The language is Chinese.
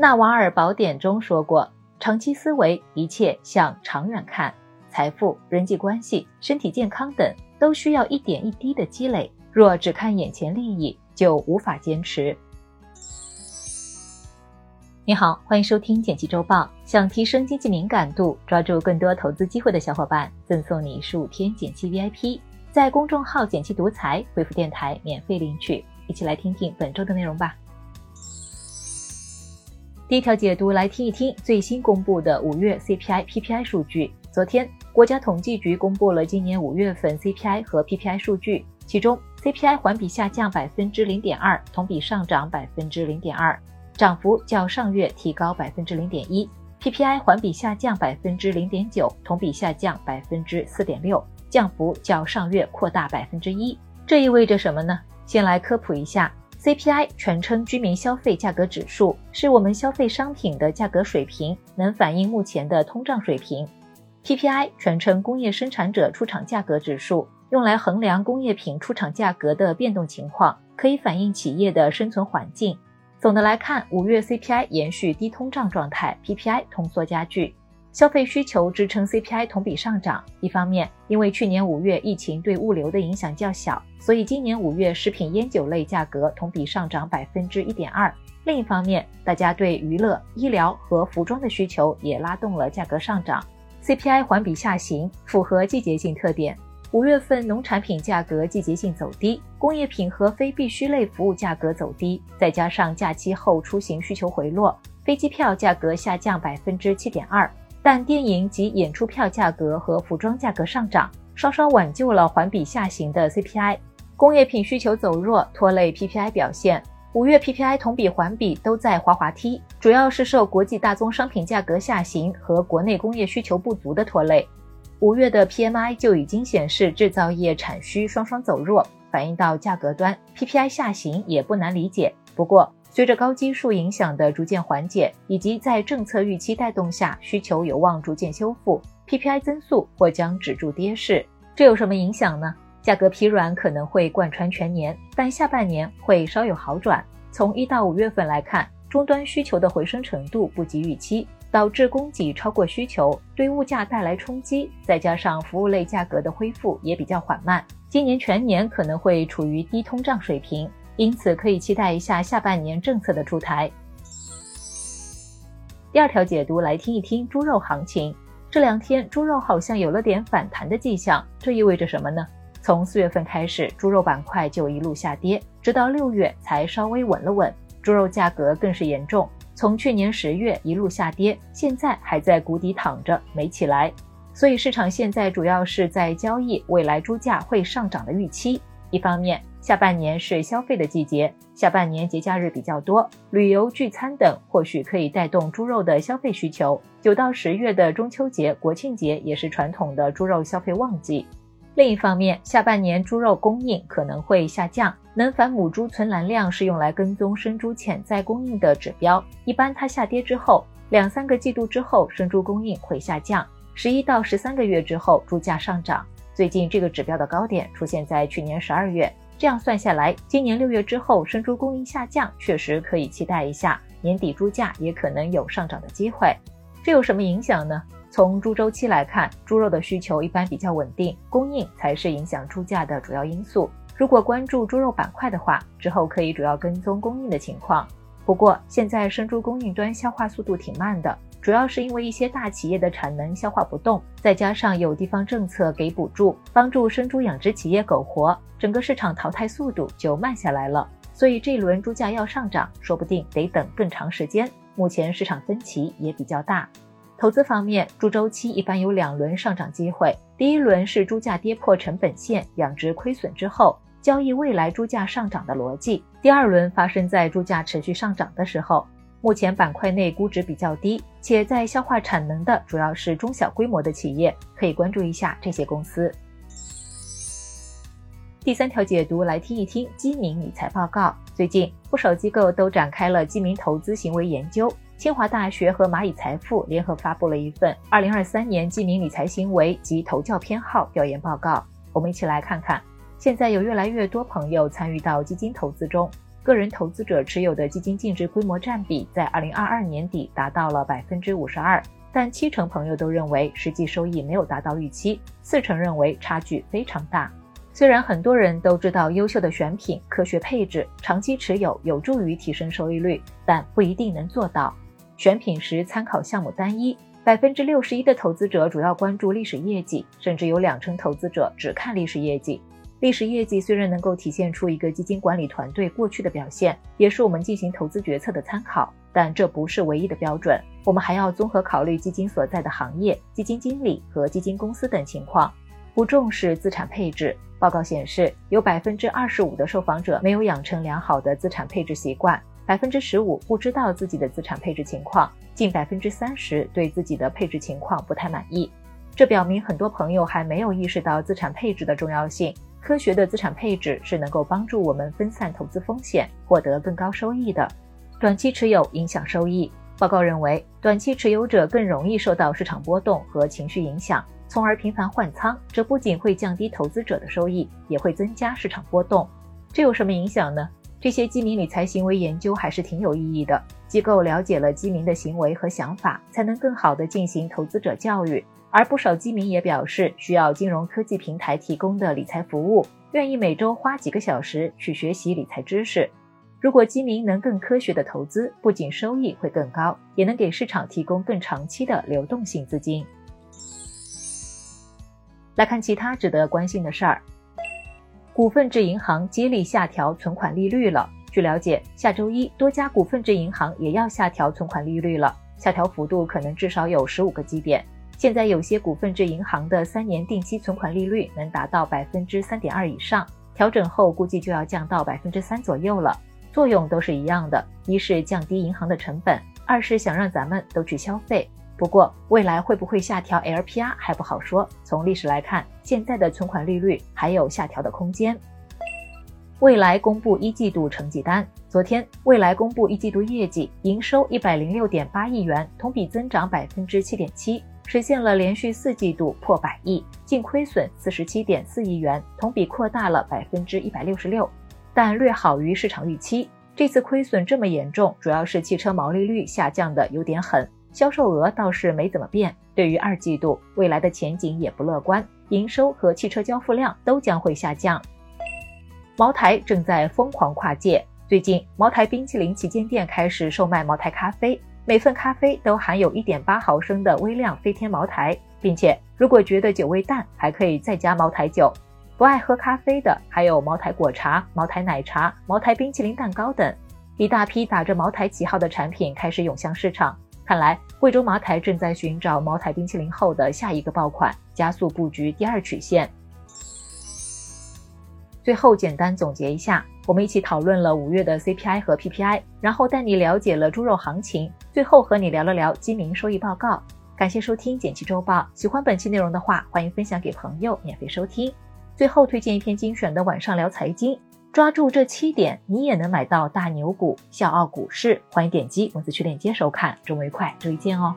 纳瓦尔宝典中说过，长期思维，一切向长远看，财富、人际关系、身体健康等都需要一点一滴的积累。若只看眼前利益，就无法坚持。你好，欢迎收听简七周报。想提升经济敏感度，抓住更多投资机会的小伙伴，赠送你十五天简七 VIP，在公众号“简七独裁回复“电台”免费领取。一起来听听本周的内容吧。第一条解读，来听一听最新公布的五月 CPI、PPI 数据。昨天，国家统计局公布了今年五月份 CPI 和 PPI 数据，其中 CPI 环比下降百分之零点二，同比上涨百分之零点二。涨幅较上月提高百分之零点一，PPI 环比下降百分之零点九，同比下降百分之四点六，降幅较上月扩大百分之一。这意味着什么呢？先来科普一下，CPI 全称居民消费价格指数，是我们消费商品的价格水平，能反映目前的通胀水平。PPI 全称工业生产者出厂价格指数，用来衡量工业品出厂价格的变动情况，可以反映企业的生存环境。总的来看，五月 CPI 延续低通胀状态，PPI 通缩加剧，消费需求支撑 CPI 同比上涨。一方面，因为去年五月疫情对物流的影响较小，所以今年五月食品烟酒类价格同比上涨百分之一点二；另一方面，大家对娱乐、医疗和服装的需求也拉动了价格上涨。CPI 环比下行，符合季节性特点。五月份农产品价格季节性走低，工业品和非必需类服务价格走低，再加上假期后出行需求回落，飞机票价格下降百分之七点二，但电影及演出票价格和服装价格上涨，稍稍挽救了环比下行的 CPI。工业品需求走弱，拖累 PPI 表现。五月 PPI 同比环比都在滑滑梯，主要是受国际大宗商品价格下行和国内工业需求不足的拖累。五月的 PMI 就已经显示制造业产需双双走弱，反映到价格端，PPI 下行也不难理解。不过，随着高基数影响的逐渐缓解，以及在政策预期带动下需求有望逐渐修复，PPI 增速或将止住跌势。这有什么影响呢？价格疲软可能会贯穿全年，但下半年会稍有好转。从一到五月份来看，终端需求的回升程度不及预期。导致供给超过需求，对物价带来冲击，再加上服务类价格的恢复也比较缓慢，今年全年可能会处于低通胀水平，因此可以期待一下下半年政策的出台。第二条解读来听一听猪肉行情，这两天猪肉好像有了点反弹的迹象，这意味着什么呢？从四月份开始，猪肉板块就一路下跌，直到六月才稍微稳了稳，猪肉价格更是严重。从去年十月一路下跌，现在还在谷底躺着没起来，所以市场现在主要是在交易未来猪价会上涨的预期。一方面，下半年是消费的季节，下半年节假日比较多，旅游、聚餐等或许可以带动猪肉的消费需求。九到十月的中秋节、国庆节也是传统的猪肉消费旺季。另一方面，下半年猪肉供应可能会下降。能繁母猪存栏量是用来跟踪生猪潜在供应的指标，一般它下跌之后两三个季度之后，生猪供应会下降。十一到十三个月之后，猪价上涨。最近这个指标的高点出现在去年十二月，这样算下来，今年六月之后生猪供应下降，确实可以期待一下年底猪价也可能有上涨的机会。这有什么影响呢？从猪周期来看，猪肉的需求一般比较稳定，供应才是影响猪价的主要因素。如果关注猪肉板块的话，之后可以主要跟踪供应的情况。不过现在生猪供应端消化速度挺慢的，主要是因为一些大企业的产能消化不动，再加上有地方政策给补助，帮助生猪养殖企业苟活，整个市场淘汰速度就慢下来了。所以这一轮猪价要上涨，说不定得等更长时间。目前市场分歧也比较大。投资方面，猪周期一般有两轮上涨机会。第一轮是猪价跌破成本线，养殖亏损之后，交易未来猪价上涨的逻辑。第二轮发生在猪价持续上涨的时候。目前板块内估值比较低，且在消化产能的主要是中小规模的企业，可以关注一下这些公司。第三条解读来听一听基民理财报告。最近不少机构都展开了基民投资行为研究。清华大学和蚂蚁财富联合发布了一份《二零二三年基民理财行为及投教偏好调研报告》，我们一起来看看。现在有越来越多朋友参与到基金投资中，个人投资者持有的基金净值规模占比在二零二二年底达到了百分之五十二，但七成朋友都认为实际收益没有达到预期，四成认为差距非常大。虽然很多人都知道优秀的选品、科学配置、长期持有有助于提升收益率，但不一定能做到。选品时参考项目单一，百分之六十一的投资者主要关注历史业绩，甚至有两成投资者只看历史业绩。历史业绩虽然能够体现出一个基金管理团队过去的表现，也是我们进行投资决策的参考，但这不是唯一的标准。我们还要综合考虑基金所在的行业、基金经理和基金公司等情况。不重视资产配置。报告显示，有百分之二十五的受访者没有养成良好的资产配置习惯，百分之十五不知道自己的资产配置情况，近百分之三十对自己的配置情况不太满意。这表明很多朋友还没有意识到资产配置的重要性。科学的资产配置是能够帮助我们分散投资风险，获得更高收益的。短期持有影响收益。报告认为，短期持有者更容易受到市场波动和情绪影响。从而频繁换仓，这不仅会降低投资者的收益，也会增加市场波动。这有什么影响呢？这些基民理财行为研究还是挺有意义的。机构了解了基民的行为和想法，才能更好地进行投资者教育。而不少基民也表示，需要金融科技平台提供的理财服务，愿意每周花几个小时去学习理财知识。如果基民能更科学的投资，不仅收益会更高，也能给市场提供更长期的流动性资金。来看其他值得关心的事儿，股份制银行接力下调存款利率了。据了解，下周一多家股份制银行也要下调存款利率了，下调幅度可能至少有十五个基点。现在有些股份制银行的三年定期存款利率能达到百分之三点二以上，调整后估计就要降到百分之三左右了。作用都是一样的，一是降低银行的成本，二是想让咱们都去消费。不过，未来会不会下调 LPR 还不好说。从历史来看，现在的存款利率还有下调的空间。未来公布一季度成绩单，昨天未来公布一季度业绩，营收一百零六点八亿元，同比增长百分之七点七，实现了连续四季度破百亿，净亏损四十七点四亿元，同比扩大了百分之一百六十六，但略好于市场预期。这次亏损这么严重，主要是汽车毛利率下降的有点狠。销售额倒是没怎么变，对于二季度未来的前景也不乐观，营收和汽车交付量都将会下降。茅台正在疯狂跨界，最近茅台冰淇淋旗舰店开始售卖茅台咖啡，每份咖啡都含有一点八毫升的微量飞天茅台，并且如果觉得酒味淡，还可以再加茅台酒。不爱喝咖啡的还有茅台果茶、茅台奶茶、茅台冰淇淋蛋糕等，一大批打着茅台旗号的产品开始涌向市场。看来，贵州茅台正在寻找茅台冰淇淋后的下一个爆款，加速布局第二曲线。最后，简单总结一下，我们一起讨论了五月的 CPI 和 PPI，然后带你了解了猪肉行情，最后和你聊了聊基民收益报告。感谢收听简七周报，喜欢本期内容的话，欢迎分享给朋友免费收听。最后推荐一篇精选的晚上聊财经。抓住这七点，你也能买到大牛股，笑傲股市。欢迎点击文字区链接收看，周末愉快，周一见哦。